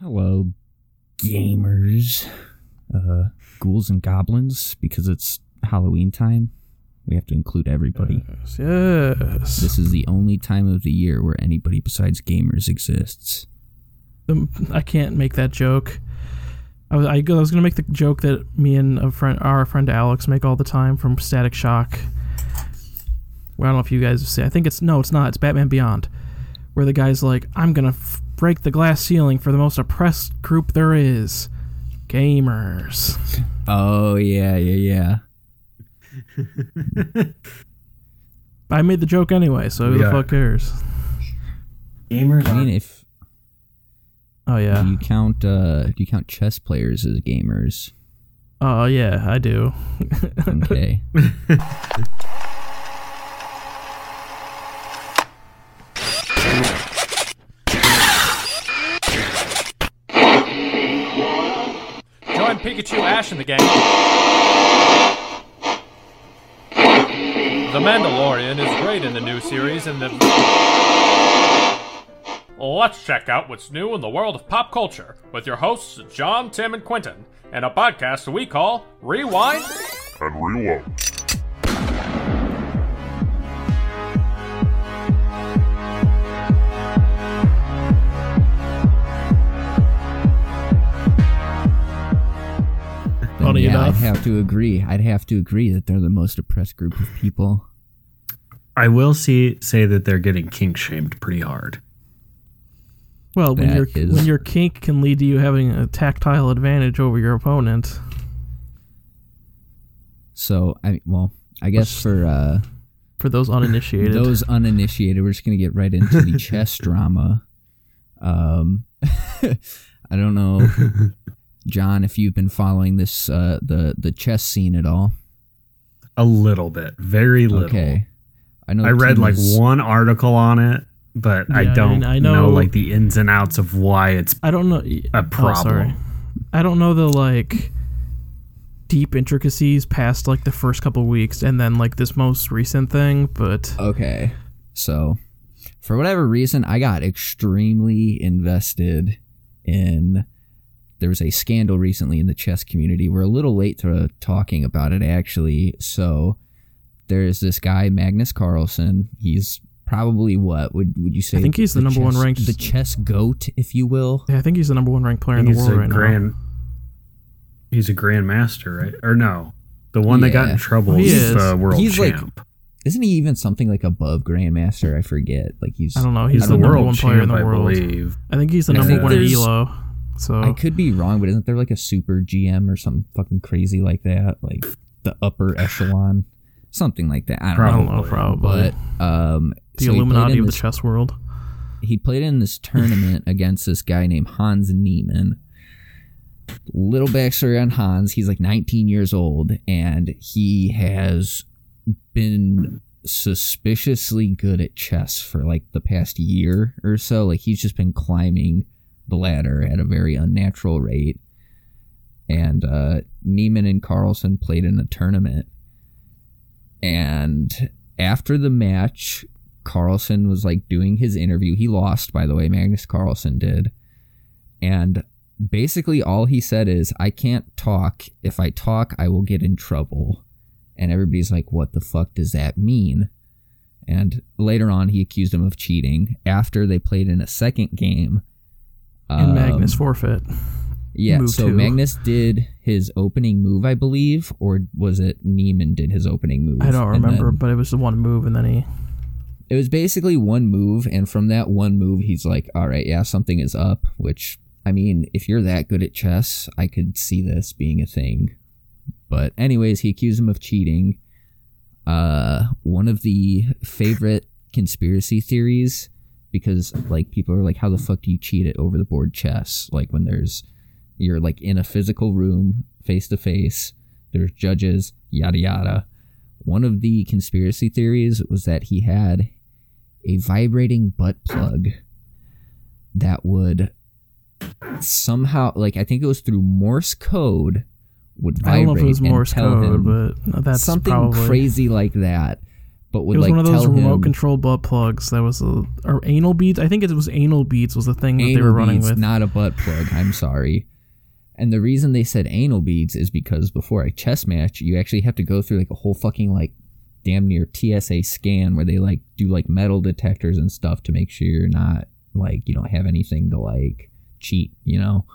Hello, gamers, uh, ghouls and goblins. Because it's Halloween time, we have to include everybody. Yes, yes. This is the only time of the year where anybody besides gamers exists. Um, I can't make that joke. I was, I, I was gonna make the joke that me and a friend, our friend Alex, make all the time from Static Shock. Well, I don't know if you guys say. I think it's no, it's not. It's Batman Beyond, where the guy's like, "I'm gonna f- break the glass ceiling for the most oppressed group there is, gamers." Oh yeah, yeah, yeah. I made the joke anyway, so who the fuck cares? Gamers I mean, if Oh yeah. do you count, uh, do you count chess players as gamers? Oh yeah, I do. Okay. Pikachu, Ash, and the gang. The Mandalorian is great in the new series, and the. Let's check out what's new in the world of pop culture with your hosts, John, Tim, and Quentin, and a podcast we call Rewind. and reload. Funny yeah, I'd have to agree. I'd have to agree that they're the most oppressed group of people. I will see say that they're getting kink shamed pretty hard. Well, when That your is- when your kink can lead to you having a tactile advantage over your opponent. So I well, I guess for uh, For those uninitiated, those uninitiated, we're just gonna get right into the chess drama. Um, I don't know, John, if you've been following this uh, the the chess scene at all. A little bit, very little. Okay, I know. I read Tim like is- one article on it, but I Yeah, I don't mean, I know, know- like the ins and outs of why it's I don't know a Oh, problem. sorry. I don't know the like deep intricacies past like the first couple weeks and then like this most recent thing, but Okay, so for whatever reason, I got extremely invested in. There was a scandal recently in the chess community. We're a little late to talking about it, actually. So there's this guy Magnus Carlsen. He's probably what would would you say? I think he's the number one ranked- the chess goat, if you will. yeah, I think he's the number one ranked player in the world a right grand. He's a grand master, right? Or no, the one that got in trouble He is is. the world He's like- champ. Isn't he even something like above grandmaster? I forget. Like he's. I don't know. He's He's the the number world one player in champ, the I world. believe. I think he's the number think one at there's- Elo. So I could be wrong, but isn't there like a super GM or something fucking crazy like that? Like the upper echelon, something like that. I don't I know. probably. But um, the so Illuminati in of the chess world. He played in this tournament against this guy named Hans Niemann. Little backstory on Hans: he's like 19 years old, and he has been suspiciously good at chess for like the past year or so. Like he's just been climbing the ladder at a very unnatural rate. And uh, Niemann and Carlsen played in a tournament. And after the match, Carlsen was like doing his interview. He lost, by the way, Magnus Carlsen did. And basically, all he said is, I can't talk. If I talk, I will get in trouble. And everybody's like, what the fuck does that mean? And later on, he accused him of cheating. After they played in a second game, And Magnus um, forfeit. yeah, so two. Magnus did his opening move, I believe, or was it Niemann did his opening move? I don't remember, then- but it was the one move, and then he. it was basically one move, and from that one move, he's like, "All right, yeah, something is up." Which, I mean, if you're that good at chess, I could see this being a thing. But anyways, he accused him of cheating. Uh, one of the favorite conspiracy theories, because like people are like, "How the fuck do you cheat at over the board chess?" Like when there's you're like in a physical room, face to face. There's judges, yada yada. One of the conspiracy theories was that he had a vibrating butt plug that would somehow, like, I think it was through Morse code, would I don't vibrate know if it was and Morse tell code, him but that's something probably, crazy like that. But would it was like one of those remote control butt plugs that was a, or anal beads. I think it was anal beads was the thing that they were running beads, with. not a butt plug. I'm sorry. And the reason they said anal beads is because before a chess match, you actually have to go through like a whole fucking like damn near TSA scan where they like do like metal detectors and stuff to make sure you're not like you don't have anything to like cheat, you know.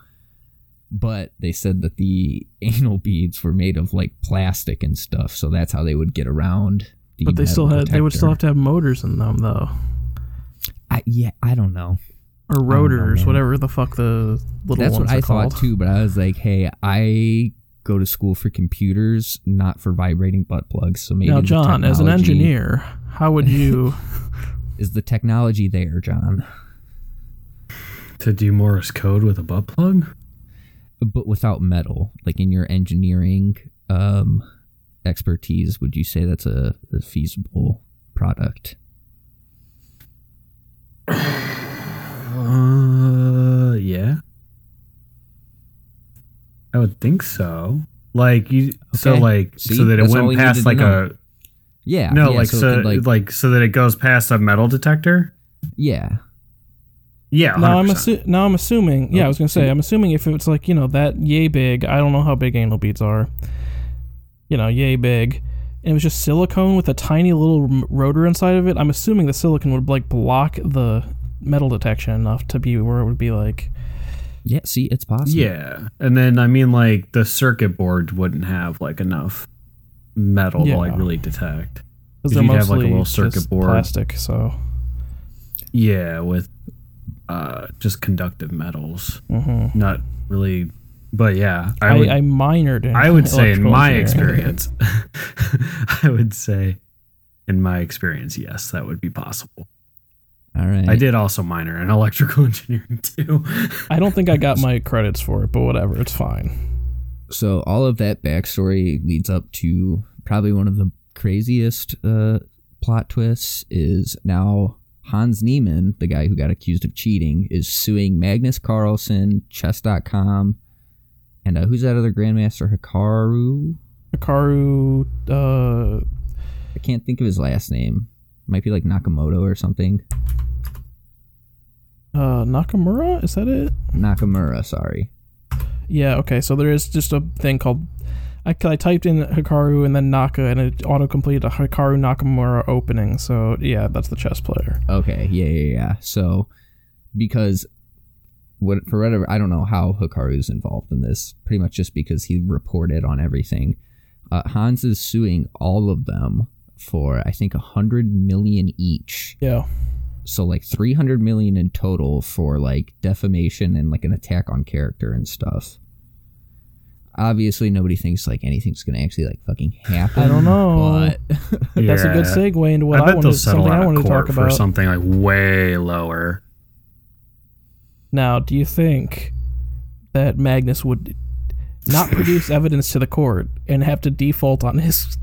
But they said that the anal beads were made of like plastic and stuff, so that's how they would get around. The but they still had they would still have to have motors in them though, I, yeah, I don't know. or rotors, man. whatever the fuck the little That's ones what I are thought too, but I was like, hey, I go to school for computers, not for vibrating butt plugs. So maybe Now, John, as an engineer, how would you? is the technology there, John? To do Morse code with a butt plug? But without metal, like in your engineering um, expertise, would you say that's a, a feasible product? Uh, yeah. I would think so. Like you, so like See? so that it That's went past like a Yeah. no, yeah, like so, so, it could, like, so that it goes past a metal detector. yeah. Yeah, now I'm assu- now I'm assuming. Yeah, I was gonna say I'm assuming if it's like you know that yay big. I don't know how big anal beads are. You know, yay big. And it was just silicone with a tiny little rotor inside of it. I'm assuming the silicone would like block the metal detection enough to be where it would be like. Yeah. See, it's possible. Yeah, and then I mean like the circuit board wouldn't have like enough metal Yeah. to like really detect. Because If they're you'd have, mostly like, a little circuit just board. plastic. So. Yeah, with uh just conductive metals, hmm not really. But yeah, I I, would I, minored in. I would say in my engineering. experience, I would say in my experience, yes, that would be possible. All right. I did also minor in electrical engineering too. I don't think I got my credits for it, but whatever, it's fine. so all of that backstory leads up to probably one of the craziest uh, plot twists is now Hans Niemann, the guy who got accused of cheating, is suing Magnus Carlsen, Chess.com, and uh, who's that other grandmaster? Hikaru? Hikaru, uh, I can't think of his last name. Might be like Nakamoto or something. uh, Nakamura, is that it? Nakamura, sorry. Yeah, okay. So there is just a thing called. I, I typed in Hikaru and then Naka, and it auto completed a Hikaru Nakamura opening. So yeah, that's the chess player. Okay, yeah, yeah, yeah. So, because what for whatever I don't know how Hikaru's involved in this. Pretty much just because he reported on everything. Uh, Hans is suing all of them for I think a hundred million each. Yeah. So like three hundred million in total for like defamation and like an attack on character and stuff. Obviously, nobody thinks like anything's gonna actually like fucking happen. I don't know. but That's a good Yeah. segue into what I I, bet wanted, they'll settle something I out of wanted to court talk for about. something like way lower. Now, do you think that Magnus would not produce evidence to the court and have to default on his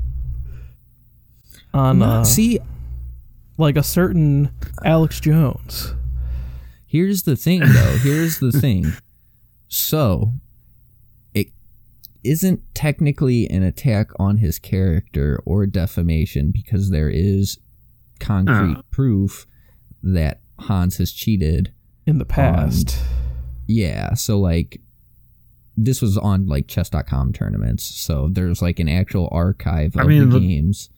on uh, see, like a certain Alex Jones? Here's the thing, though. Here's the thing. So, it isn't technically an attack on his character or defamation because there is concrete Oh. proof that Hans has cheated. In the um, past. Yeah, so like this was on like chess.com tournaments. So there's like an actual archive of I mean, the the- games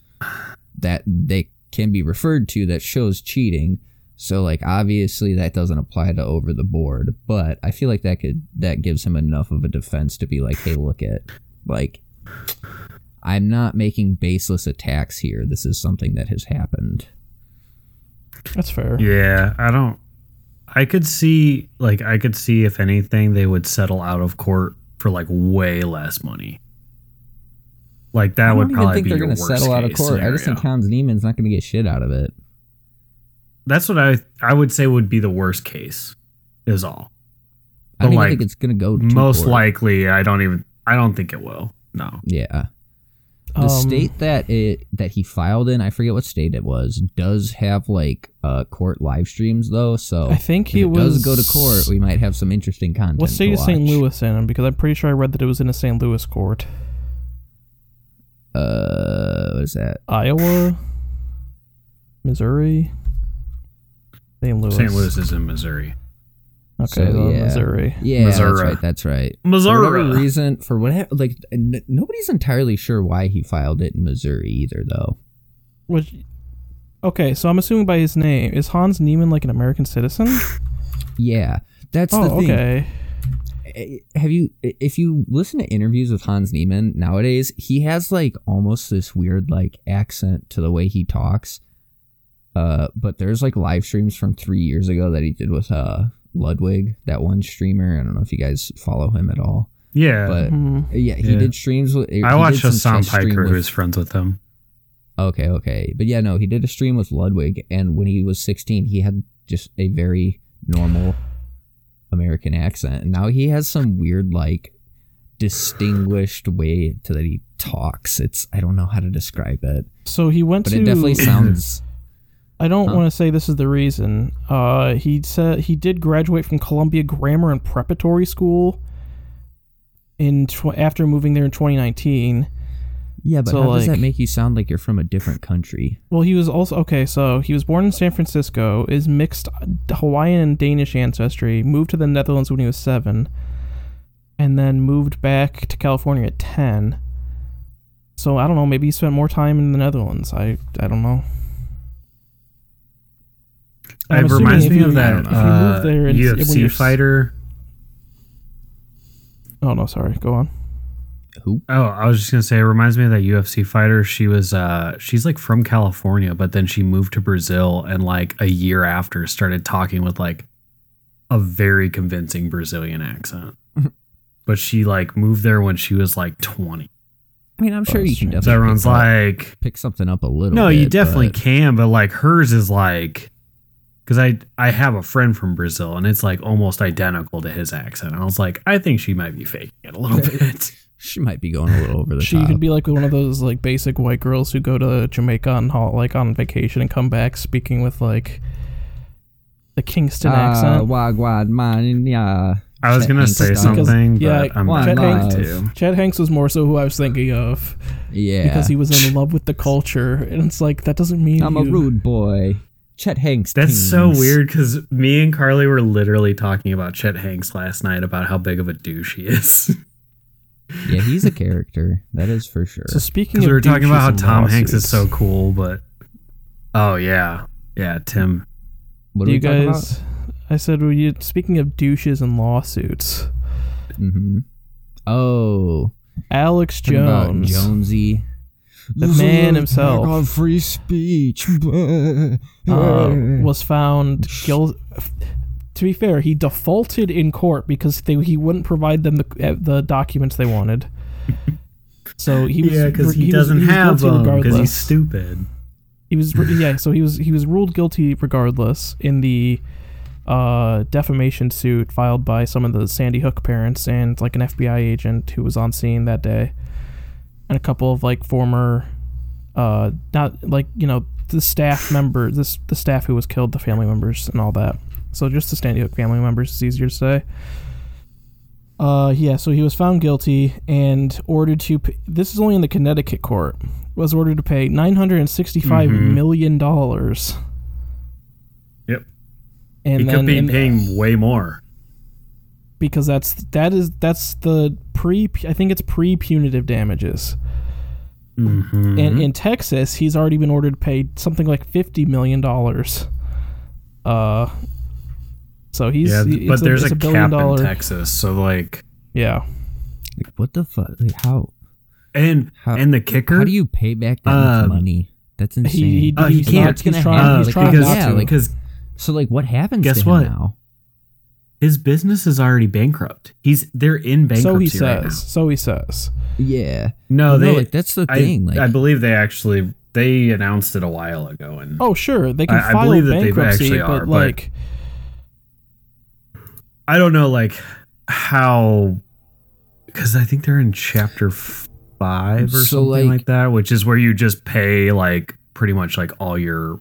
that they can be referred to that shows cheating. So like obviously that doesn't apply to over the board, but I feel like that could that gives him enough of a defense to be like, "Hey, look at like I'm not making baseless attacks here. This is something that has happened." That's fair. Yeah, I don't. I could see, like, I could see if anything, they would settle out of court for like way less money. Like that would probably think be they're your gonna worst settle out of case court. I just think scenario. Hans Niemann's not gonna get shit out of it. That's what I I would say would be the worst case. Is all. I don't like, think it's gonna go to court. Most court. likely, I don't even. I don't think it will. No. Yeah. The Um, state that it that he filed in, I forget what state it was, does have like uh court live streams though. So I think if he it was does go to court, we might have some interesting content. What state to is St. Louis in? Because I'm pretty sure I read that it was in a St. Louis court. Uh, what is that? Iowa. Missouri, St. Louis. St. Louis is in Missouri. Okay, So, yeah. Missouri. Yeah, Missouri. that's right. That's right. For Missouri. whatever reason, for whatever, like n- nobody's entirely sure why he filed it in Missouri either, though. Which, okay, so I'm assuming by his name is Hans Niemann like an American citizen? Yeah, that's the oh, thing. okay. Eh, Have you, if you listen to interviews with Hans Niemann nowadays, he has like almost this weird like accent to the way he talks. Uh, but there's like live streams from three years ago that he did with uh Ludwig, that one streamer. I don't know if you guys follow him at all, Yeah. but Mhm. yeah, he Yeah. did streams with. he I watched some Hasan chess stream Piker, with- who's friends with him. Okay, okay. But yeah, no, he did a stream with Ludwig, and when he was 16, he had just a very normal American accent. And now he has some weird, like, distinguished way to that he talks. It's, I don't know how to describe it, So he went but to. it definitely sounds. I don't Huh? want to say this is the reason. Uh, he said he did graduate from Columbia Grammar and Preparatory School. In tw- after moving there in 2019. Yeah, but So, how does that make you sound like you're from a different country? Well, he was also okay. So he was born in San Francisco, is mixed Hawaiian and Danish ancestry. Moved to the Netherlands when he was seven, and then moved back to California at ten. So I don't know. Maybe he spent more time in the Netherlands. I I don't know. I'm It reminds me you- of that if you uh, move there and- UFC you're s- fighter. Oh no, sorry. Go on. Who? Oh, I was just gonna say, it reminds me of that UFC fighter. She was, uh, she's like from California, but then she moved to Brazil, and like a year after, started talking with like a very convincing Brazilian accent. but she like moved there when she was like twenty. I mean, I'm sure you can definitely So everyone's pick, up- like, pick something up a little no, bit, you definitely but- can, but like hers is like, because I I have a friend from Brazil, and it's like almost identical to his accent. And I was like, I think she might be faking it a little bit. She might be going a little over the She top. could be like one of those like basic white girls who go to Jamaica on hol- like on vacation and come back speaking with like the Kingston Ah, accent. wagwan man, yeah. I was Chet gonna Hanks say style. something, yeah, but I'm One not Chet going Hanks- to. Chad Hanks was more so who I was thinking of Yeah. because he was in love with the culture, and it's like that doesn't mean I'm a rude boy. Chet Hanks. That's so weird because me and Carly were literally talking about Chet Hanks last night about how big of a douche he is. Yeah, he's a character. That is for sure. So speaking Because of we were talking about how douches and Tom Hanks is so cool, but oh yeah, yeah, Tim. what Do are you we talking guys? I said, were you speaking of douches and lawsuits? Mm-hmm. Oh, Alex talking about Jones, Jonesy. The man himself, on free speech. uh, was found guilty. To be fair, he defaulted in court because they, he wouldn't provide them the uh, the documents they wanted. So he was yeah, because he, was- doesn't was have guilty them because he's stupid. He was yeah, so he was he was ruled guilty regardless in the uh, defamation suit filed by some of the Sandy Hook parents and like an FBI agent who was on scene that day, and a couple of like former, uh, not like you know the staff member, this the staff who was killed, the family members and all that. So just the Sandy Hook family members is easier to say. Uh, yeah, so he was found guilty and ordered to. Pay, this is only in the Connecticut court. Was ordered to pay nine hundred and sixty-five Mhm. million dollars. Yep. And he then could be in- paying way more. because that's that is that's the pre. I think it's pre punitive damages. Mm-hmm. And in Texas, he's already been ordered to pay something like fifty million dollars. Uh, so he's yeah, he- but it's there's it's a, billion cap in Texas, so like, Yeah, Like, what the fuck? Like, how? and How- and the kicker, How do you pay back that much Um, money? That's insane. he he, Oh, he he's can't. not- he's trying, happen? he's Like, trying because not yeah, to. like- because so, like, what happens Guess to him what? now? His business is already bankrupt. He's they're in bankruptcy so he right says. now. So he says. Yeah. No, No, they like that's the I, thing. like, I believe they actually they announced it a while ago, and Oh sure, they can I- I file believe that they bankruptcy, actually but are, but- like I don't know like how because I think they're in chapter five or So, something like- like, that, which is where you just pay like pretty much like all your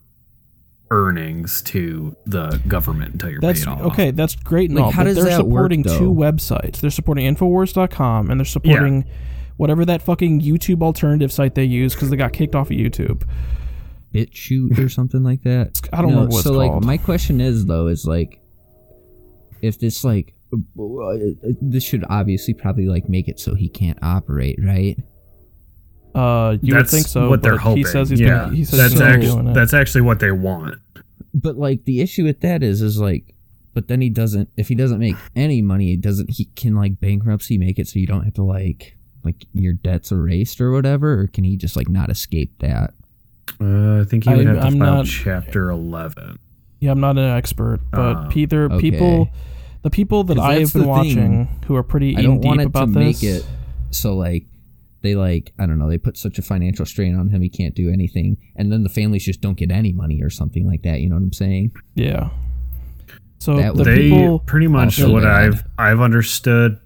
earnings to the government until you're that's paid off. okay. That's great and Like, all, how but does they're that work, supporting two websites. They're supporting Infowars.com and they're supporting whatever that fucking YouTube alternative site they use because they got kicked off of YouTube. BitChute or something like that. I don't know what it's so called. like my question is though is like if this like uh, this should obviously probably like make it so he can't operate, right? Uh, you that's would think so. what they're hoping. He says he's yeah, been. He says that's he's actually doing that's actually what they want. But like the issue with that is is like but then he doesn't if he doesn't make any money, he doesn't he can like bankruptcy make it so you don't have to like like your debts erased or whatever, or can he just like not escape that? Uh, I think he would I- have to I'm file not- Chapter Eleven. Yeah, I'm not an expert, but Oh, Peter, okay. people, the people that I have been the thing. watching who are pretty I in don't deep want it about to this. make it so like they like I don't know they put such a financial strain on him he can't do anything and then the families just don't get any money or something like that you know what I'm saying Yeah. So That the they people, pretty much what bad. I've I've understood.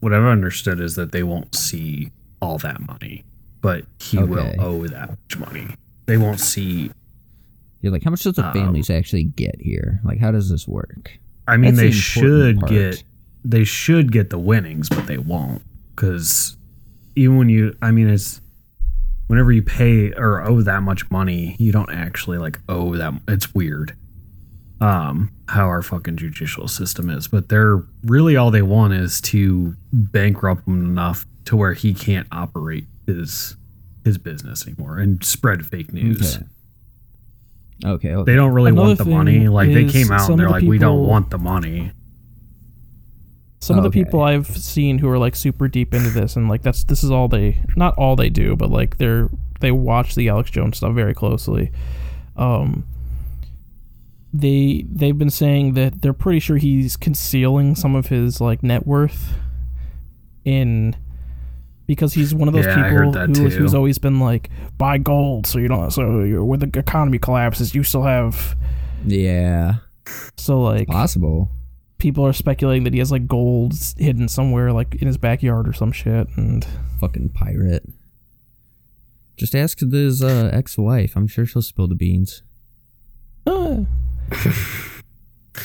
What I've understood is that they won't see all that money, but he will owe that much money. They won't see. you're like how much does the Um, families actually get here like how does this work I mean, That's they the should part. get they should get the winnings, but they won't because even when you, I mean, it's whenever you pay or owe that much money, you don't actually like owe that. It's weird. Um, how our fucking judicial system is, but they're really all they want is to bankrupt him enough to where he can't operate his his business anymore and spread fake news. okay okay, okay. They don't really Another want the money. Like they came out and they're the like, we don't want the money. Some of the people I've seen who are like super deep into this, and like that's this is all they, not all they do, but like they're they watch the Alex Jones stuff very closely. Um, they they've been saying that they're pretty sure he's concealing some of his like net worth in because he's one of those Yeah, people who, who's always been like buy gold so you don't so you're, when the economy collapses you still have yeah. So like possible people are speculating that he has like gold hidden somewhere like in his backyard or some shit and fucking pirate just ask his uh, ex-wife I'm sure she'll spill the beans uh,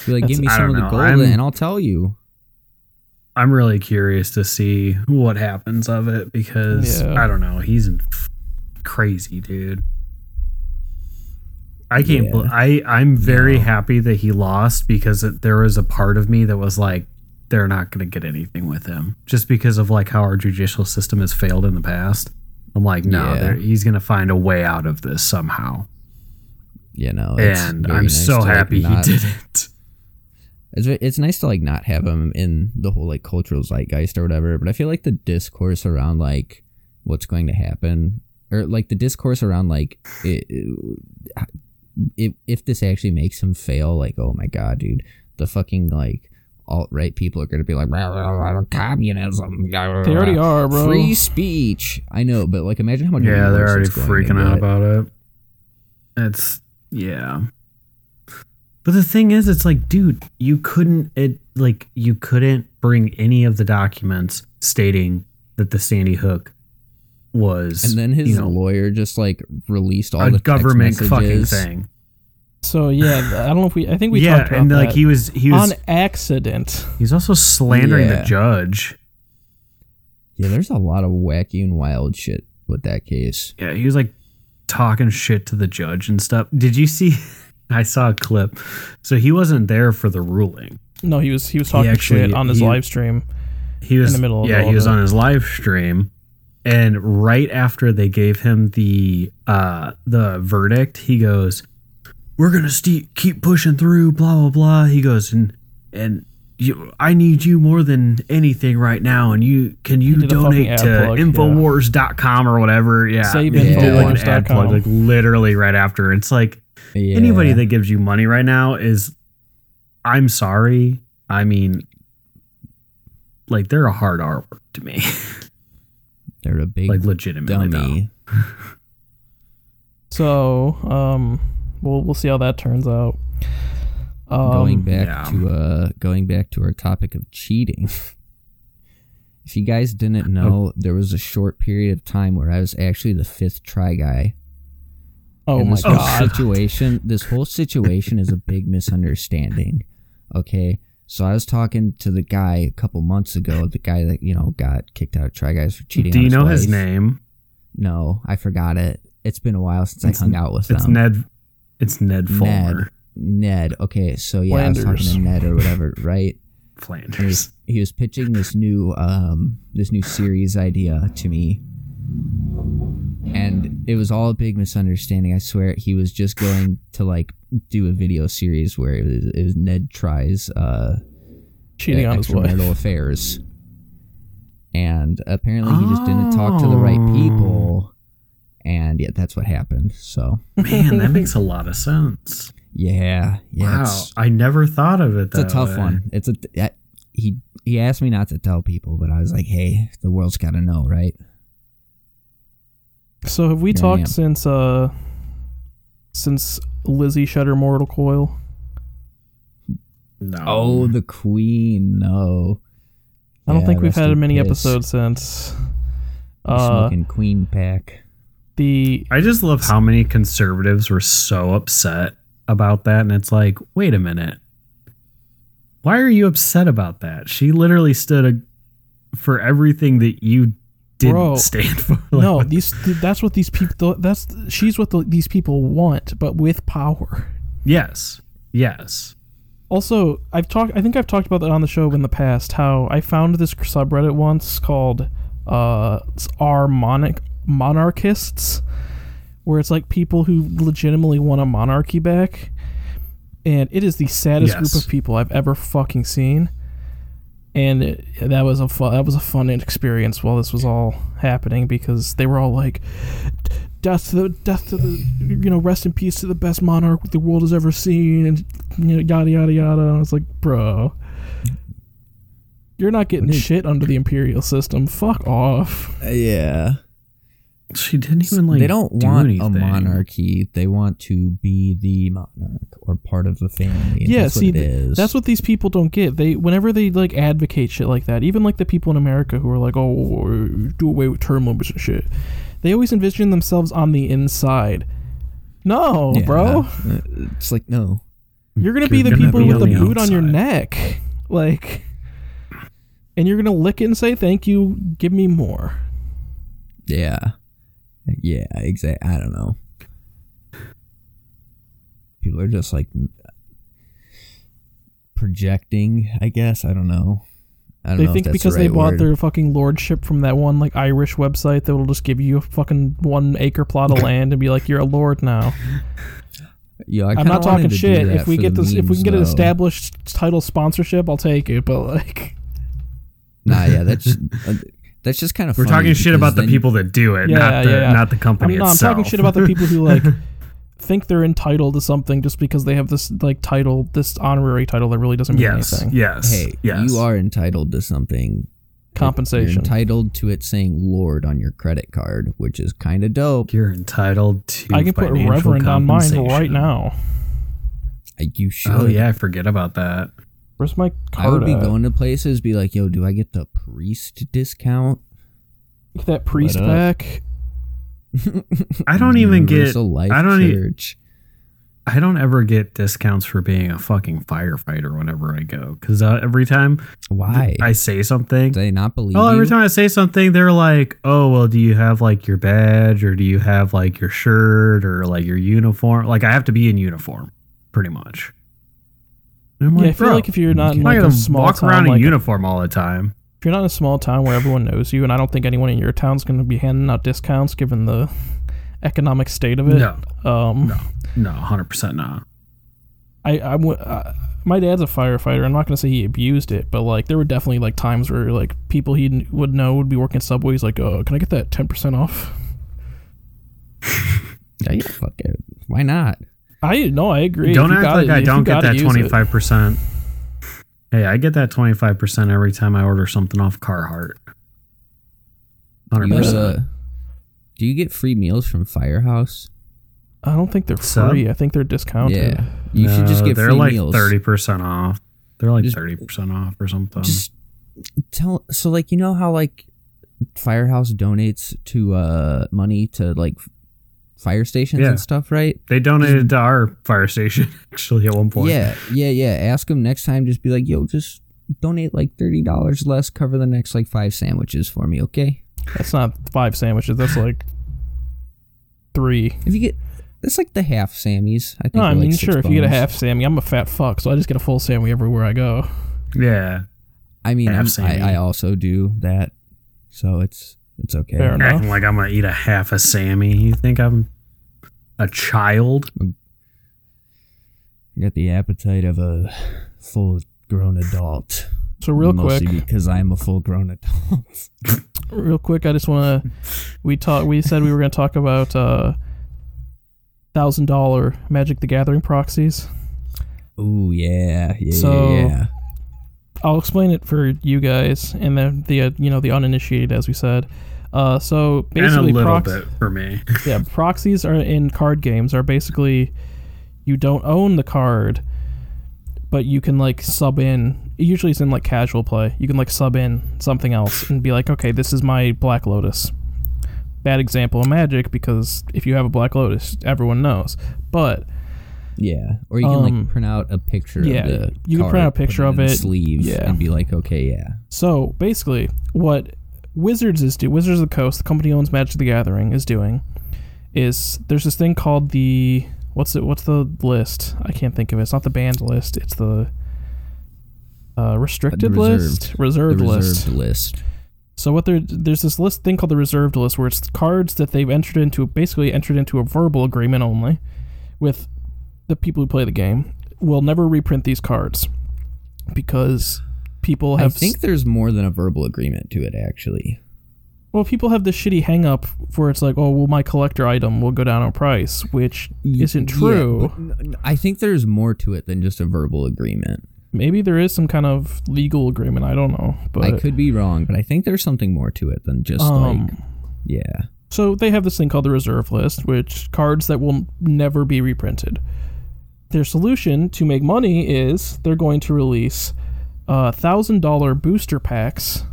like give me some of the know. gold I'm- and I'll tell you I'm really curious to see what happens of it because Yeah. I don't know. He's crazy, dude. I can't. Yeah. bel I I'm very No. happy that he lost because it, there was a part of me that was like, they're not going to get anything with him just because of like how our judicial system has failed in the past. I'm like, no, Yeah. he's going to find a way out of this somehow, you know it's and I'm nice so to, like, happy not- he didn't. It's it's nice to like not have him in the whole like cultural zeitgeist or whatever, but I feel like the discourse around like what's going to happen or like the discourse around like it, it, if this actually makes him fail, like oh my god, dude, the fucking like alt right people are gonna be like "Rah, rah, rah, communism. they already are bro Free speech. I know, but like imagine how much Yeah, they're already going freaking out get. about it. It's yeah. But the thing is, it's like, dude, you couldn't it like you couldn't bring any of the documents stating that the Sandy Hook was And then his you know, lawyer just like released all a the text government fucking thing. so yeah i don't know if we i think we yeah, talked about and that like he was he was on accident he's also slandering Yeah. the judge. Yeah, there's a lot of wacky and wild shit with that case. Yeah, he was like talking shit to the judge and stuff. Did you see? I saw a clip. So he wasn't there for the ruling. no he was he was talking actually- shit on his he- live stream he was in the middle of yeah he was of on his live stream and right after they gave him the uh the verdict he goes we're gonna ste- keep pushing through blah blah blah he goes and and you, I need you more than anything right now, and you can you did a fucking donate to plug, yeah. Infowars.com or whatever. Yeah, Save he did like an ad plug, like literally right after. It's like Yeah. anybody that gives you money right now is I'm sorry. I mean like they're a hard R word to me. they're a big like legitimately dummy. so um we'll we'll see how that turns out um, going back yeah. to uh going back to our topic of cheating. if you guys didn't know, there was a short period of time where I was actually the fifth try guy. oh and my this whole god situation this whole situation is a big misunderstanding. Okay. So I was talking to the guy a couple months ago, the guy that, you know, got kicked out of Try Guys for cheating. Do you know his name? No, I forgot it. It's been a while since I hung out with him. It's them. Ned. It's Ned Fulmer. Ned. Ned. Okay, so yeah, I was talking to Ned or whatever, right? And he, Flanders. was, he was pitching this new um this new series idea to me. And it was all a big misunderstanding. I swear he was just going to like do a video series where it was, it was Ned tries uh Cheating on his wife. affairs. And apparently he just didn't talk to the right Oh. people. And yeah, that's what happened. So Man, that makes a lot of sense. yeah, yeah, wow, I never thought of it. it's a tough way. one. It's a that- he he asked me not to tell people, but I was like, hey, the world's got to know, right? So have we Here talked since uh since Lizzie shed her mortal coil? No. Oh, the queen, no. I don't Yeah, think we've had many piss. episodes since. The Uh, smoking queen pack. the I just love how many conservatives were so upset about that, and it's like, wait a minute, why are you upset about that? She literally stood a, for everything that you didn't Bro, stand for. Like, no, these that's what these people that's she's what the, these people want, but with power. yes, yes, Also, I've talked. I think I've talked about that on the show in the past. How I found this subreddit once called uh, "Are Monarch Monarchists," where it's like people who legitimately want a monarchy back, and it is the saddest Yes. group of people I've ever fucking seen. And it, that was a fun, that was a fun experience while this was all happening because they were all like, "Death to the death to the you know rest in peace to the best monarch the world has ever seen," and you know, yada yada yada. And I was like, bro, you're not getting shit under the imperial system. Fuck off. Yeah. She didn't even like. they don't do want anything. a monarchy. They want to be the monarch or part of the family. and yeah, that's see, what it th- that's what these people don't get. They whenever they like advocate shit like that, even like the people in America who are like, oh, do away with term limits and shit. They always envision themselves on the inside. No, Yeah. bro, Uh, It's like no. you're gonna You're be the gonna people be with the the boot on your neck, like, and you're gonna lick it and say thank you. Give me more. Yeah. Yeah, exactly. I don't know. People are just like projecting, I guess. I don't know. I don't They know think that's the because they bought word. their fucking lordship from that one like Irish website that will just give you a fucking one acre plot of land and be like you're a lord now. Yo, I I'm not talking wanted to do shit. If we get this, if we can get an established title sponsorship, I'll take it. But like, Nah, yeah, that's uh, that's just kind of. We're talking shit about the people that do it, Yeah, not the yeah, yeah. not the I'm, company no, I'm talking shit about the people who like think they're entitled to something just because they have this like title, this honorary title that really doesn't mean yes, anything. yes, Hey, yes. you are entitled to something. You're Compensation. entitled to it saying "Lord" on your credit card, which is kind of dope. You're entitled to. I can put financial Reverend on mine right now. You oh, should. Oh yeah, I forget about that. Where's my card? I would be at? going to places, be like, "Yo, do I get the priest discount?" Get that priest up? back. I don't even get. Universal Life I don't. e- Church. I don't ever get discounts for being a fucking firefighter whenever I go because uh, every time Why? I say something, Do they not believe oh, every you? time I say something, they're like, "Oh, well, do you have like your badge or do you have like your shirt or like your uniform?" Like I have to be in uniform, pretty much. And I'm Yeah, I feel "Bro, like if you're not in like a small walk town, around in like, uniform all the time." if you're not in a small town where everyone knows you, and I don't think anyone in your town's going to be handing out discounts given the economic state of it. No, Um, no, no, hundred percent not. I, I, w- uh, my dad's a firefighter. I'm not going to say he abused it, but like there were definitely like times where like people he would know would be working subways. Like, oh, can I get that ten percent off? Yeah, yeah, fuck it. Why not? I no, I agree. Don't act like it- I don't get that twenty five percent. Hey, I get that twenty five percent every time I order something off Carhartt. Hundred percent. uh, do you get free meals from Firehouse? I don't think they're Sub? free. I think they're discounted. Yeah, you should just get free meals. they're free like thirty percent off. They're like thirty percent off or something. Just tell. So, like, you know how like Firehouse donates to uh money to like fire stations Yeah. and stuff, right? they donated to our fire station actually at one point. Yeah, yeah, yeah. Ask them next time. Just be like, yo, just donate like thirty dollars less. Cover the next like five sandwiches for me, okay? That's not five sandwiches. That's like three. If you get, it's like the half Sammys. I think. No, I they're like mean, six sure. If you get a half Sammy, I'm a fat fuck, so I just get a full Sammy everywhere I go. Yeah. I mean, I'm, Sammy. I, I also do that, so it's it's okay. Fair enough. Acting like I'm gonna eat a half a Sammy. You think I'm a child? I got the appetite of a full grown adult. So real mostly quick, because I'm a full grown adult. real quick, I just want to. We talk. We said we were going to talk about uh, thousand dollar Magic the Gathering proxies. Oh yeah, yeah, So- yeah, yeah. I'll explain it for you guys and then the uh, you know the uninitiated, as we said. Uh, so And a basically, little prox- bit for me. yeah, proxies are in card games are basically you don't own the card, but you can like sub in. Usually, it's in like casual play. You can like sub in something else and be like, okay, this is my Black Lotus. Bad example of Magic because if you have a Black Lotus, everyone knows. But Yeah, or you can Um, like print out a picture. yeah, of the you can card, print out a put picture in of the it, sleeve, yeah. and be like, okay, yeah, So basically, what Wizards is do Wizards of the Coast, the company owns Magic the Gathering, is doing is there's this thing called the what's it what's the list? I can't think of it. It's not the banned list. It's the uh, restricted The list, reserved list. reserved list. So what there there's this list thing called the reserved list where it's cards that they've entered into basically entered into a verbal agreement only with the people who play the game will never reprint these cards because people have. I think there's more than a verbal agreement to it, actually. Well, people have this shitty hang up where it's like, oh, well, my collector item will go down in price, which isn't true. n- I think there's more to it than just a verbal agreement. Maybe there is some kind of legal agreement. I don't know. But I could be wrong, but I think there's something more to it than just like, um, yeah. so they have this thing called the reserve list, which cards that will never be reprinted. Their solution to make money is they're going to release uh, thousand dollar booster packs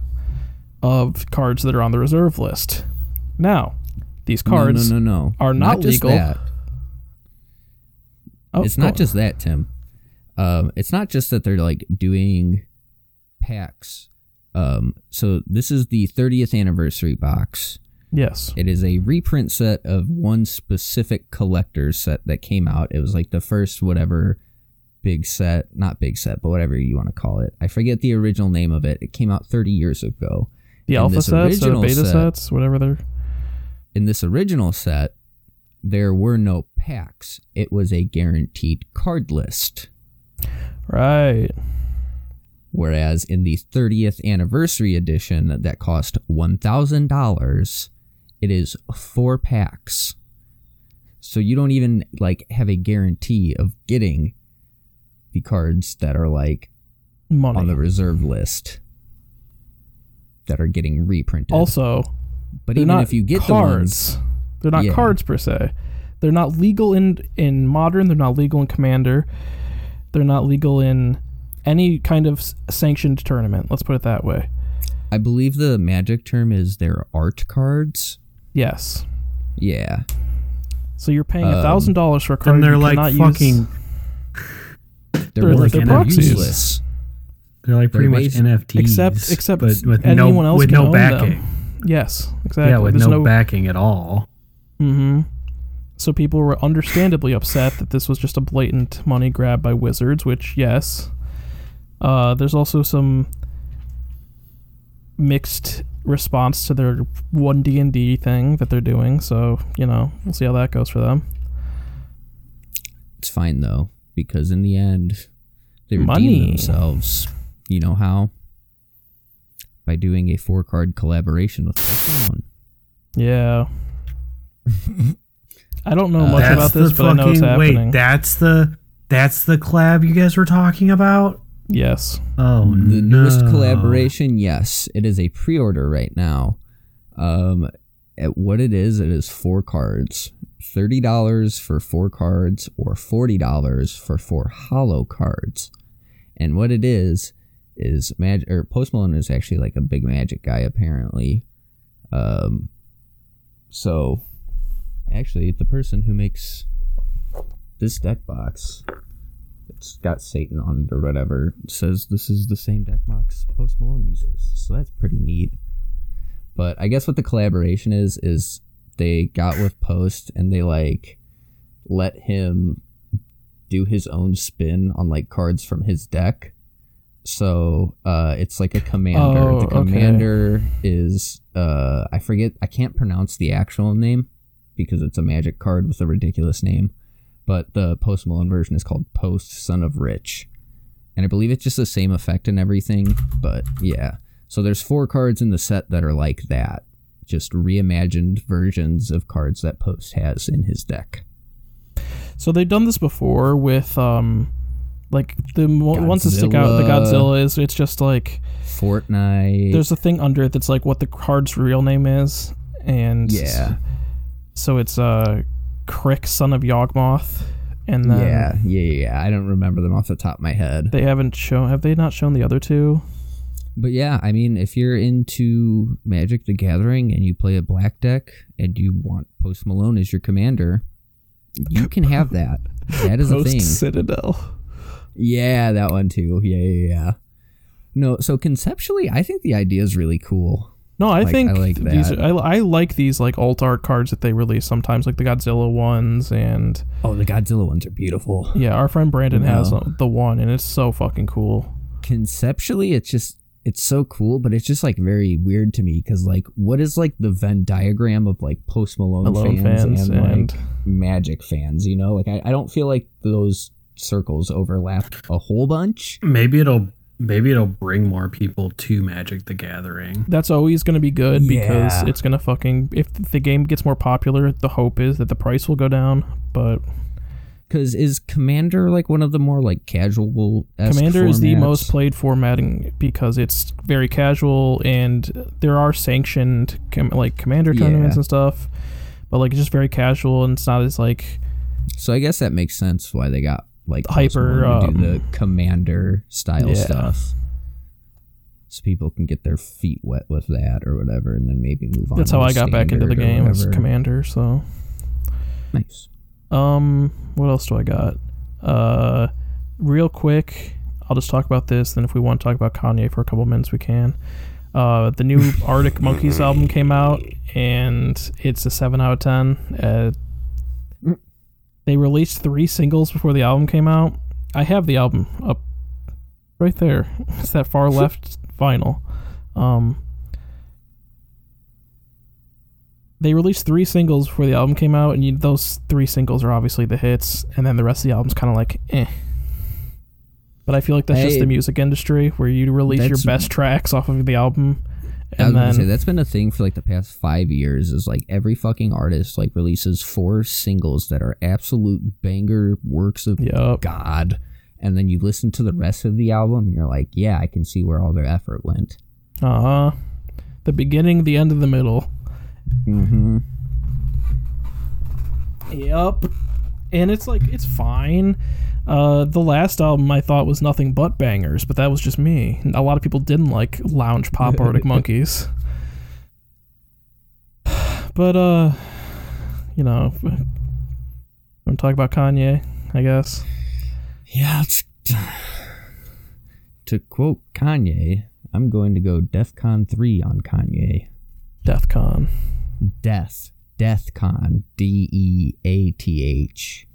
of cards that are on the reserve list. Now, these cards no, no, no, no. are not just legal. that. Oh, it's not on. just that, Tim. Um, it's not just that they're like doing packs. Um, so this is the 30th anniversary box. Yes. It is a reprint set of one specific collector's set that came out. It was like the first whatever big set, not big set, but whatever you want to call it. I forget the original name of it. It came out 30 years ago. The And alpha sets or beta set- sets, whatever they're. In this original set, there were no packs. It was a guaranteed card list. Right. Whereas in the 30th anniversary edition that cost $1,000, it is four packs. So you don't even like have a guarantee of getting the cards that are like Money. on the reserve list that are getting reprinted. also, but even if you get cards. the ones, they're not Yeah. cards per se. They're not legal in in modern. They're not legal in commander. They're not legal in any kind of sanctioned tournament. Let's put it that way. I believe the magic term is their art cards. Yes. Yeah. So you're paying a Um, thousand dollars for a card And they're you like cannot fucking. use. They're, They're- like they're proxies. useless. They're like pretty They're much basi- NFTs, Except except but with anyone no else with can no own backing. them. Yes, exactly. Yeah, with There's no, backing at all. Mm-hmm. So people were understandably upset that this was just a blatant money grab by Wizards, which yes. Uh, there's also some mixed response to their one D and D thing that they're doing. So you know, we'll see how that goes for them. It's fine though, because in the end, they redeem Money. themselves. You know how? By doing a four card collaboration with Pokemon. Yeah. I don't know Uh, much That's about this, the but I know it's happening. wait. That's the that's the collab you guys were talking about. Yes. Oh, The newest no. collaboration, yes, it is a pre order right now. Um, at what it is, it is four cards. Thirty dollars for four cards, or forty dollars for four holo cards. And what it is is magic. Or Post Malone is actually like a big magic guy, apparently. Um, so actually, the person who makes this deck box, it's got Satan on it or whatever, says this is the same deck box Post Malone uses. So that's pretty neat. But I guess what the collaboration is is they got with Post and they like let him do his own spin on like cards from his deck. So uh, it's like a commander. Oh, the okay. commander is uh, I forget. I can't pronounce the actual name because it's a magic card with a ridiculous name. But the Post Malone version is called Post Son of Rich, and I believe it's just the same effect and everything. But yeah, so there's four cards in the set that are like that, just reimagined versions of cards that Post has in his deck. So they've done this before with um, like the mo- ones that stick out. The Godzilla. Godzilla is it's just like Fortnite. there's a thing under it that's like what the card's real name is, and yeah, so it's uh, K'rrik, Son of Yawgmoth, and then yeah, yeah, yeah, yeah. I don't remember them off the top of my head. they haven't shown. Have they not shown the other two? But yeah, I mean, if you're into Magic the Gathering and you play a black deck and you want Post Malone as your commander, you can have that. That is a thing. Citadel. Yeah, that one too. Yeah, yeah, yeah. No, so conceptually, I think the idea is really cool. No, I Like, think I like these. that. I, I like these like alt art cards that they release sometimes, like the Godzilla ones, and Oh, the Godzilla ones are beautiful. yeah, our friend Brandon has No. uh, the one, and it's so fucking cool. Conceptually, it's just it's so cool, but it's just like very weird to me because like, what is like the Venn diagram of like Post Malone, Malone fans, fans and, and- like Magic fans? You know, like I, I don't feel like those circles overlap a whole bunch. Maybe it'll maybe it'll bring more people to Magic the Gathering. That's always going to be good because it's going to fucking if the game gets more popular, the hope is that the price will go down. But Because is Commander like one of the more like casual? Commander is the most played formatting because it's very casual and there are sanctioned com- like Commander tournaments Yeah. and stuff. But like it's just very casual and it's not as like So I guess that makes sense why they got like Hyper, to do um, the Commander style yeah. stuff. So people can get their feet wet with that or whatever, and then maybe move on. that's how I got back into the game as. Commander. So Nice. Um, what else do I got? Uh, real quick, I'll just talk about this. Then, if we want to talk about Kanye for a couple minutes, we can. Uh, the new Arctic Monkeys album came out, and it's a seven out of ten. Uh, they released three singles before the album came out. I have the album up right there. It's that far left vinyl. Um, they released three singles before the album came out, and you, those three singles are obviously the hits, and then the rest of the album's kind of like eh. But I feel like that's just the music industry where you release your best tracks off of the album, and then say that's been a thing for like the past five years. Is like every fucking artist like releases four singles that are absolute banger works of Yup. God, and then you listen to the rest of the album and you're like, yeah, I can see where all their effort went. uh huh, the beginning, the end, of the middle. Mm-hmm. Yep. And it's like it's fine. Uh, the last album I thought was nothing but bangers, but that was just me. A lot of people didn't like lounge pop Arctic Monkeys. But uh, you know, want to talk about Kanye? I guess. Yeah, it's, to quote Kanye, I'm going to go DEFCON 3 on Kanye. DeathCon. Death. DeathCon. D E A T H.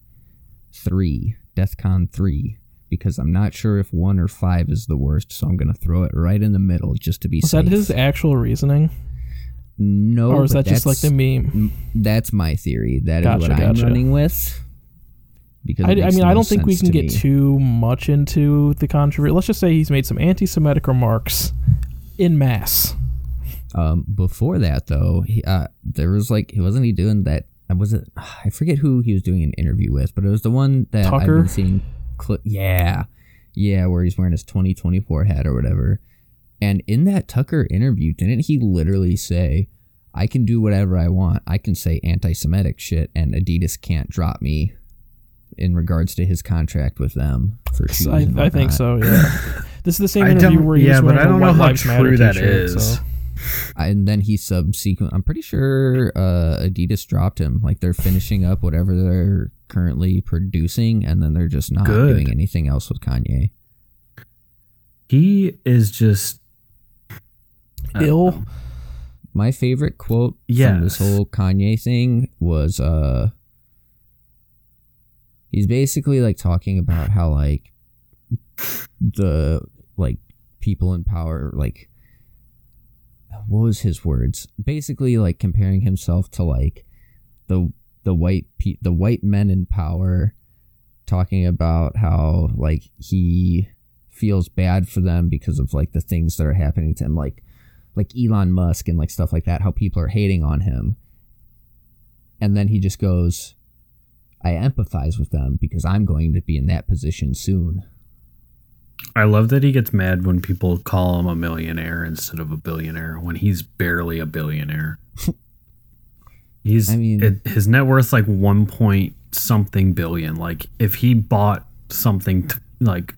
3. DEFCON 3. Because I'm not sure if 1 or 5 is the worst, so I'm going to throw it right in the middle just to be Was safe. that his actual reasoning, No, or is that just like the meme? That's my theory. That is Gotcha, what I'm running with. Because I, I mean, I don't think we can to get me. too much into the controversy. Let's just say he's made some anti-Semitic remarks in mass. Um, before that though, he, uh, there was like, he wasn't he doing that? Uh, Was it? I forget who he was doing an interview with, but it was the one that I've been seeing. Cli- yeah, yeah, where he's wearing his 2024 hat or whatever. And in that Tucker interview, didn't he literally say, "I can do whatever I want. I can say anti-Semitic shit, and Adidas can't drop me." In regards to his contract with them for shoes, I, and I think so. Yeah. this is the same interview where he's yeah, but wearing I a don't know White how true that t-shirt, so- and then he subsequent i'm pretty sure uh adidas dropped him like they're finishing up whatever they're currently producing and then they're just not Good. doing anything else with kanye He is just Ill. know. My favorite quote from this whole Kanye thing was uh he's basically like talking about how like the like people in power like what was his words? Basically like comparing himself to like the the white pe- the white men in power talking about how like he feels bad for them because of like the things that are happening to him like like Elon Musk and like stuff like that how people are hating on him and then he just goes I empathize with them because I'm going to be in that position soon I love that he gets mad when people call him a millionaire instead of a billionaire when he's barely a billionaire. he's I mean- it, his net worth's like one point something billion. Like if he bought something t- like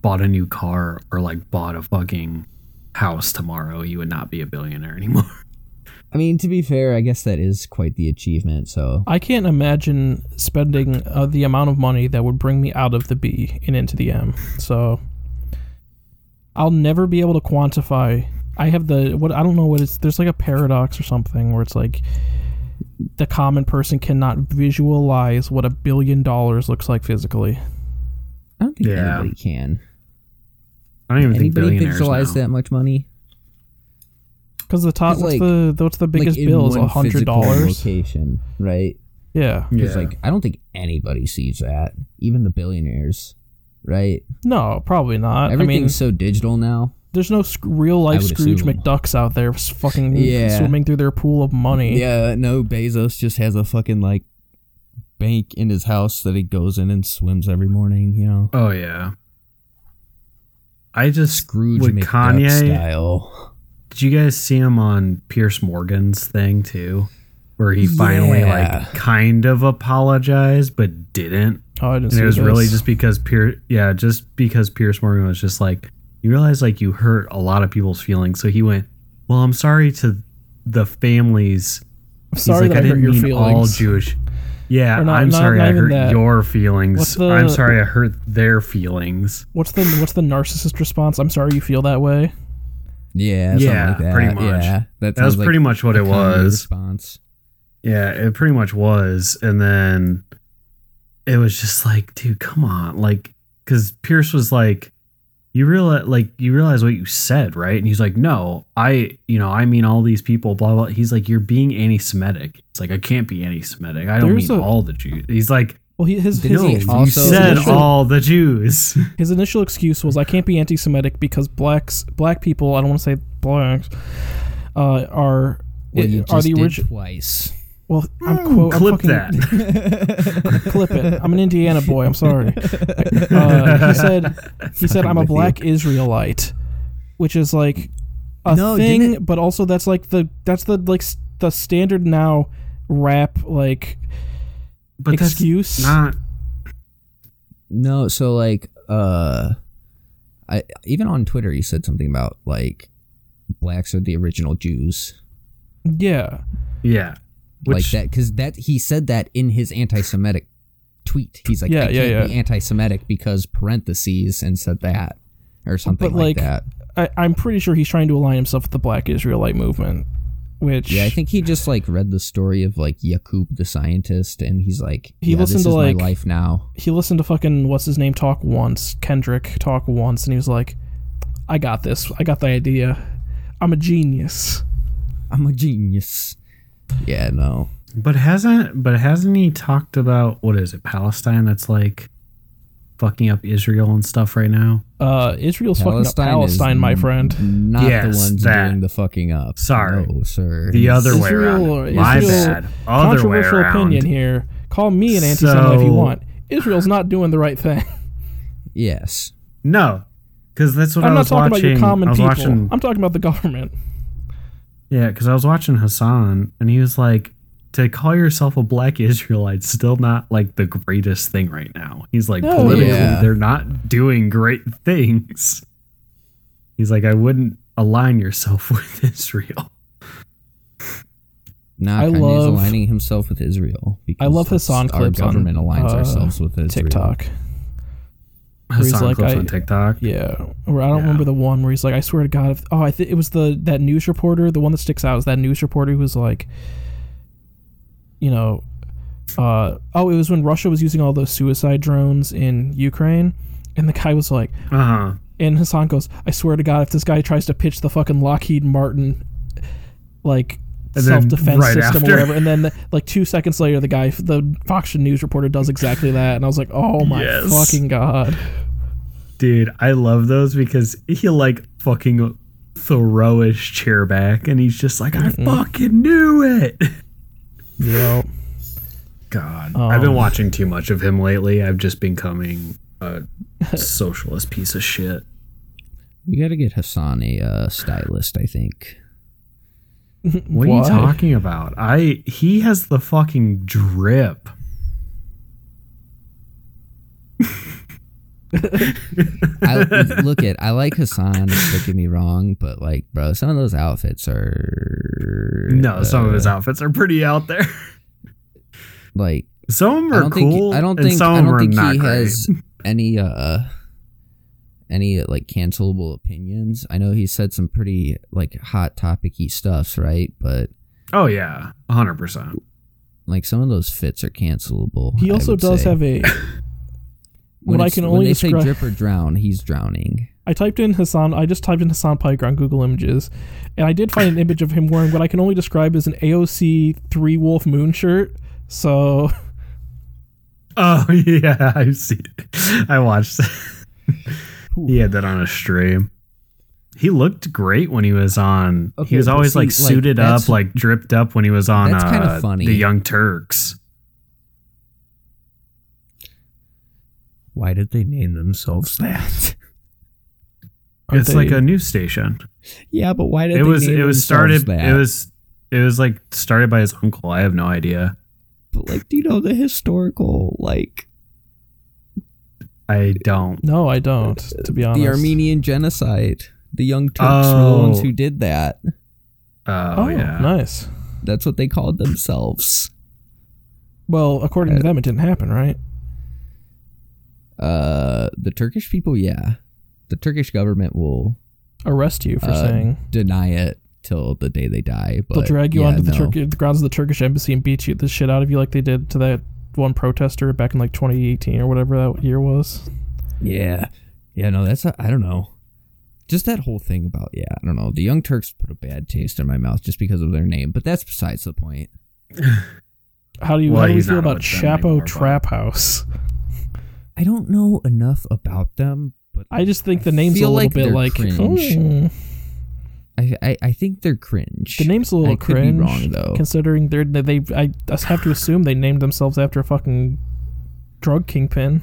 bought a new car or like bought a fucking house tomorrow, he would not be a billionaire anymore. I mean to be fair I guess that is quite the achievement so I can't imagine spending uh, the amount of money that would bring me out of the B and into the M. So I'll never be able to quantify. I have the what I don't know what it's. There's like a paradox or something where it's like the common person cannot visualize what a billion dollars looks like physically. I don't think Yeah. anybody can I don't even think anybody billionaires visualize now. that much money Because the top, It's what's like- the what's the biggest like bill is a hundred dollars. location right Yeah, Because Yeah. like I don't think anybody sees that, even the billionaires, right? no, probably not. I Everything's mean, so digital now. there's no sc- real life Scrooge assume. McDucks out there fucking Yeah. swimming through their pool of money. Yeah, no, Bezos just has a fucking like bank in his house that he goes in and swims every morning. You know, Oh yeah. I just Scrooge with McDuck Kanye. style. Did you guys see him on Pierce Morgan's thing too? Where he finally Yeah. like kind of apologized but didn't. Oh, I didn't And see it was this. really just because Pierce yeah, just because Pierce Morgan was just like, You realize like you hurt a lot of people's feelings. So he went, Well, I'm sorry to the families. I'm sorry He's like, that I, hurt didn't your mean feelings. all Jewish. Yeah, not- I'm not- sorry not I hurt that. your feelings. The- I'm sorry I hurt their feelings. What's the what's the narcissist response? I'm sorry you feel that way. Yeah, Yeah, like that. pretty much. Yeah, that, That was like pretty much what it was. Response. Yeah, it pretty much was. And then it was just like, dude, come on. Like, because Pierce was like, you realize, like, you realize what you said, right? And he's like, no, I, you know, I mean all these people, blah, blah. He's like, you're being anti Semitic. It's like, I can't be anti Semitic. I don't There's mean a- all the Jews. He's like, Well, he, his Did his, he no, you also- said initial- all the Jews. his initial excuse was I can't be anti-Semitic because blacks black people I don't want to say blacks uh, are Well, you are just the did original. twice. Well, I'm quote I'm Clip fucking- that. clip it. I'm an Indiana boy. I'm sorry. Uh, he said he said I'm a with you. black Israelite, which is like a No, thing, but also that's like the that's the like the standard now rap like But excuse. that's not. No, so like uh I even on Twitter you said something about like blacks are the original Jews. yeah, Yeah. Like that cuz that he said that in his anti-semitic tweet. He's like Yeah, I yeah, can't be yeah. anti-semitic because parentheses and said that or something But, like, like, that. I, I'm pretty sure he's trying to align himself with the Black Israelite movement, which Yeah, I think he just like read the story of like Yakub the scientist and he's like He yeah, listened this to, is like- my life now. he listened to fucking what's his name talk once, Kendrick talk once, and he was like, "I got this. I got the idea. I'm a genius." I'm a genius. Yeah, no. But hasn't but hasn't he talked about what is it Palestine that's like fucking up Israel and stuff right now? Uh, Israel's fucking up Palestine, my friend. Not Yes, the ones that. doing the fucking up. Sorry. no, sir. The He's- other way around. My Israel- bad. Other way Controversial around. opinion here. Call me an anti-Semite if you want. Israel's not doing the right thing. Yes. No, because that's what I'm I not talking watching. about your common people. watching. I'm talking about the government. Yeah, because I was watching Hasan, and he was like, "To call yourself a black Israelite, still not like the greatest thing right now." He's like, No, politically, yeah. they're not doing great things. He's like, I wouldn't align yourself with Israel. Nah, I Kanye's love- aligning himself with Israel. Because I love that's- Hasan our clips on government aligns uh, ourselves with Israel. TikTok. He's Hasan like, I- on TikTok. Yeah, or I don't Yeah. remember the one where he's like, I swear to God, if, oh, I think it was the that news reporter. The one that sticks out is that news reporter who was like, you know, uh, oh, it was when Russia was using all those suicide drones in Ukraine, and the guy was like, Uh huh. and Hasan goes, I swear to God, if this guy tries to pitch the fucking Lockheed Martin, like. And Self defense right system after- or whatever, and then like two seconds later, the guy, the Fox News reporter, does exactly that, and I was like, "Oh my Yes. fucking god!" Dude, I love those because he like fucking throw his chair back and he's just like, I fucking knew it. Yep. God. I've been Um, watching too much of him lately. I've just been becoming a socialist piece of shit. We got to get Hasan a uh, stylist, I think. What are you talking about? I he has the fucking drip. I look at I like Hasan. Don't get me wrong, but like, bro, some of those outfits are No, some of his uh, outfits are pretty out there. like Some of them I are don't cool. think I don't think I don't think he great. has any uh any like cancelable opinions. I know he said some pretty like hot topicy stuffs, right? But Oh yeah, hundred percent. like some of those fits are cancelable. He also does say. have a. when what I it's- can when only they say drip or drown, he's drowning. I typed in Hasan. I just typed in Hasan Piker on Google Images, and I did find an image of him wearing what I can only describe as an AOC Three Wolf Moon shirt. So Oh yeah, I see. It. I watched. he had that on a stream. He looked great when he was on. Okay, he was always see, like like, suited up, like dripped up when he was on. That's uh, funny. The Young Turks. Why did they name themselves that? it's like a news station. yeah, but why did It they was. name It was started. That? It was. It was like started by his uncle. I have no idea. But like, do you know the historical like I don't. no, I don't. To be honest, the Armenian genocide? The Young Turks were the ones Oh. who did that. Oh, Oh, yeah. nice. That's what they called themselves. Well, according to Uh, them, it didn't happen, right? Uh, the Turkish people, yeah, the Turkish government will Arrest you for uh, saying deny it till the day they die. But they'll drag you yeah, onto the, no. Turk- the grounds of the Turkish embassy and beat you the shit out of you like they did to that one protester back in like 2018 or whatever that year was. Yeah, yeah, no, that's I I don't know. Just that whole thing about yeah, I don't know. The Young Turks put a bad taste in my mouth just because of their name, but that's besides the point. How do you Well, how do you feel about with them Chapo anymore, but- Trap House? I don't know enough about them, but I just think I the name's a little like bit like cringe. hmm. I, I I think they're cringe. the name's a little I cringe. wrong though. considering they're they I have to assume they named themselves after a fucking drug kingpin.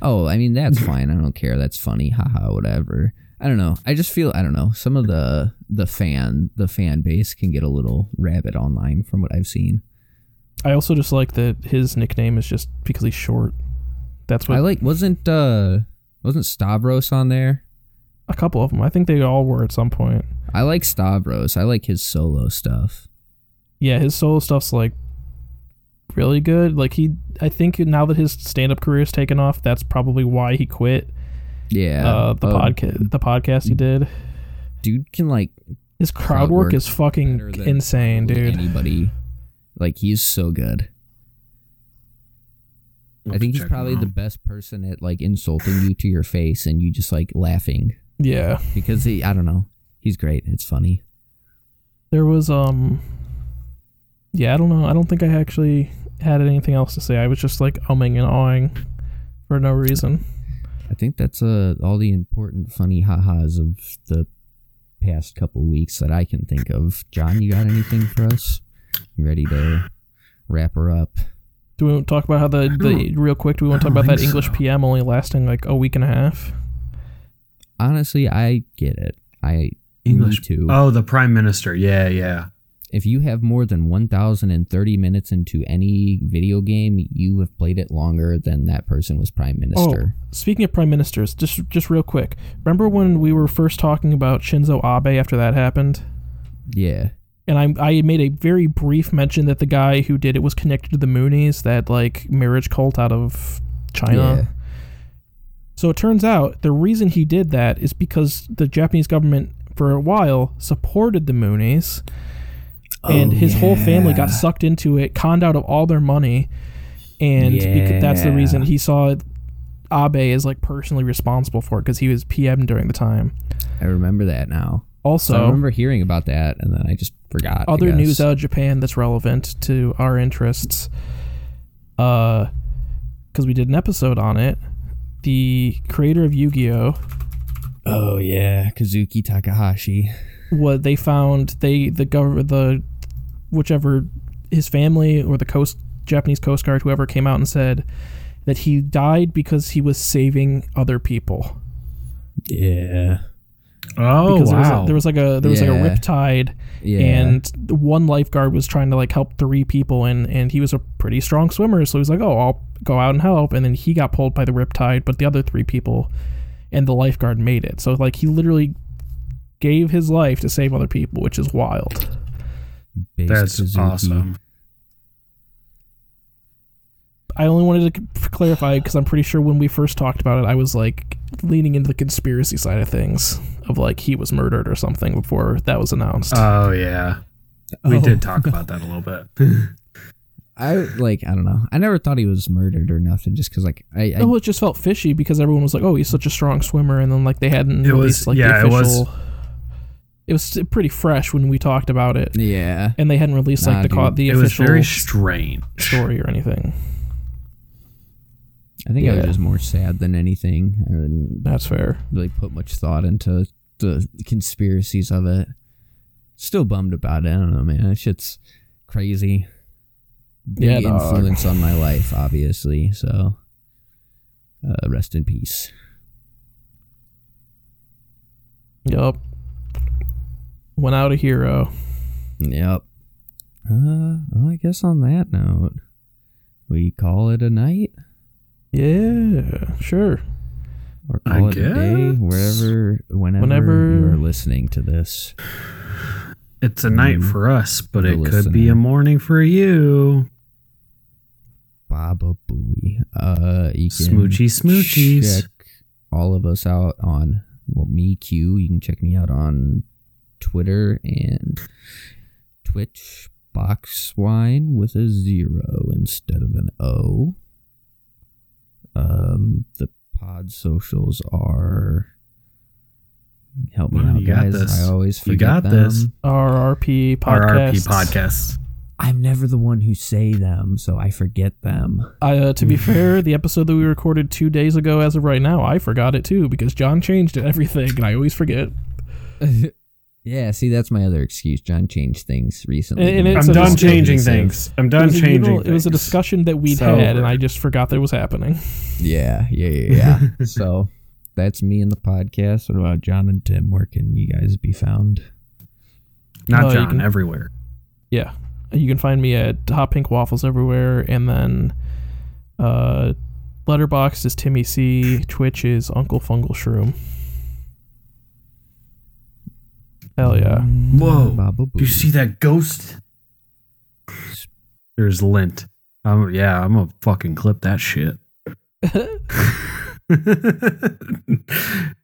Oh, I mean that's fine. I don't care. That's funny. Haha, whatever. I don't know. I just feel I don't know. Some of the the fan the fan base can get a little rabid online from what I've seen. I also just like that his nickname is just because he's short. That's what I like wasn't uh wasn't Stavros on there? a couple of them. I think they all were at some point. I like Stavros. I like his solo stuff. Yeah, his solo stuff's like really good. Like he, I think now that his stand-up career is taken off, that's probably why he quit Yeah. uh, the um, podcast. The podcast he did. Dude can like His crowd, crowd work, work is fucking insane, dude. Anybody. Like he's so good. I think he's probably the best person at like insulting you to your face and you just like laughing Yeah, because he I don't know. He's great. It's funny. there was um. Yeah, I don't know. I don't think I actually had anything else to say. I was just like umming and awing for no reason. I think that's uh all the important funny ha-has of the past couple weeks that I can think of. John, you got anything for us? You ready to wrap her up? Do we want to talk about how the, the real quick? Do we want to talk about that think English. PM only lasting like a week and a half? Honestly, I get it. I English. me too. Oh, the prime minister. Yeah, yeah. if you have more than 1030 minutes into any video game, you have played it longer than that person was prime oh, minister. Oh, speaking of prime ministers, just just real quick. Remember when we were first talking about Shinzo Abe after that happened? Yeah. And I I made a very brief mention that the guy who did it was connected to the Moonies, that like marriage cult out of China. Yeah. So it turns out the reason he did that is because the Japanese government for a while supported the Moonies and Oh, his whole family got sucked into it, conned out of all their money, and beca- that's the reason he saw Abe as like personally responsible for it because he was PM during the time. I remember that now. Also, So I remember hearing about that, and then I just forgot. Other news out of Japan that's relevant to our interests. Uh, because we did an episode on it. The creator of Yu-Gi-Oh, Oh Oh, yeah, Kazuki Takahashi. what they found they the government the whichever his family or the coast Japanese Coast Guard whoever came out and said that he died because he was saving other people. Yeah, Oh because wow! there was, a, there was like a there was Yeah. like a riptide yeah. and one lifeguard was trying to like help three people and and he was a pretty strong swimmer so he's like oh i'll go out and help and then he got pulled by the riptide but the other three people and the lifeguard made it so like he literally gave his life to save other people which is wild Base That's Kazuki. awesome. i only wanted to clarify because i'm pretty sure when we first talked about it i was like leaning into the conspiracy side of things of like he was murdered or something before that was announced Oh yeah, we Oh. did talk about that a little bit. I like. I don't know. I never thought he was murdered or nothing. Just because, like, I, I Oh, it just felt fishy because everyone was like, "Oh, he's such a strong swimmer," and then like they hadn't It was- released like yeah, the it was- official. It was pretty fresh when we talked about it, yeah. and they hadn't released like Nah, the co- dude. the it was official very strange. story or anything. I think I was just more sad than anything. I didn't That's fair. really put much thought into the conspiracies of it. Still bummed about it. I don't know, man. That shit's crazy. Yeah, Big dog. influence on my life, obviously. So, uh, rest in peace. Yup. Went out a hero. Yep. Uh, well, I guess on that note, we call it a night Yeah, sure. or I call it a day, wherever, whenever, Whenever- you are listening to this. It's a night Mm. for us, but The it could be a morning for you. Baba Booey. Uh, you can Smoochy smoochies. check all of us out on well, me Q. You can check me out on Twitter and Twitch. Boxwine with a zero instead of an O. Um, the pod socials are. Help me out, you got guys. this. I always You forget got them. this. RRP podcast. RRP podcast. I'm never the one who say them, so I forget them. I, uh, to be fair, the episode that we recorded two days ago, as of right now, I forgot it too because John changed everything, and I always forget. yeah, see, that's my other excuse. John changed things recently. And- and to it's make a I'm done changing things. I'm done was a changing util- It was a discussion that we'd So- had, and I just forgot that it was happening. Yeah, yeah, yeah, yeah. so that's me and the podcast. What about John and Tim? Where can you guys be found? Not you John, can- everywhere. Yeah. You can find me at Hot Pink Waffles everywhere, and then uh, Letterboxd is Timmy C. Twitch is Uncle Fungal Shroom. Hell yeah. Whoa. Do you see that ghost? There's lint. Um, yeah, I'm gonna fucking clip that shit.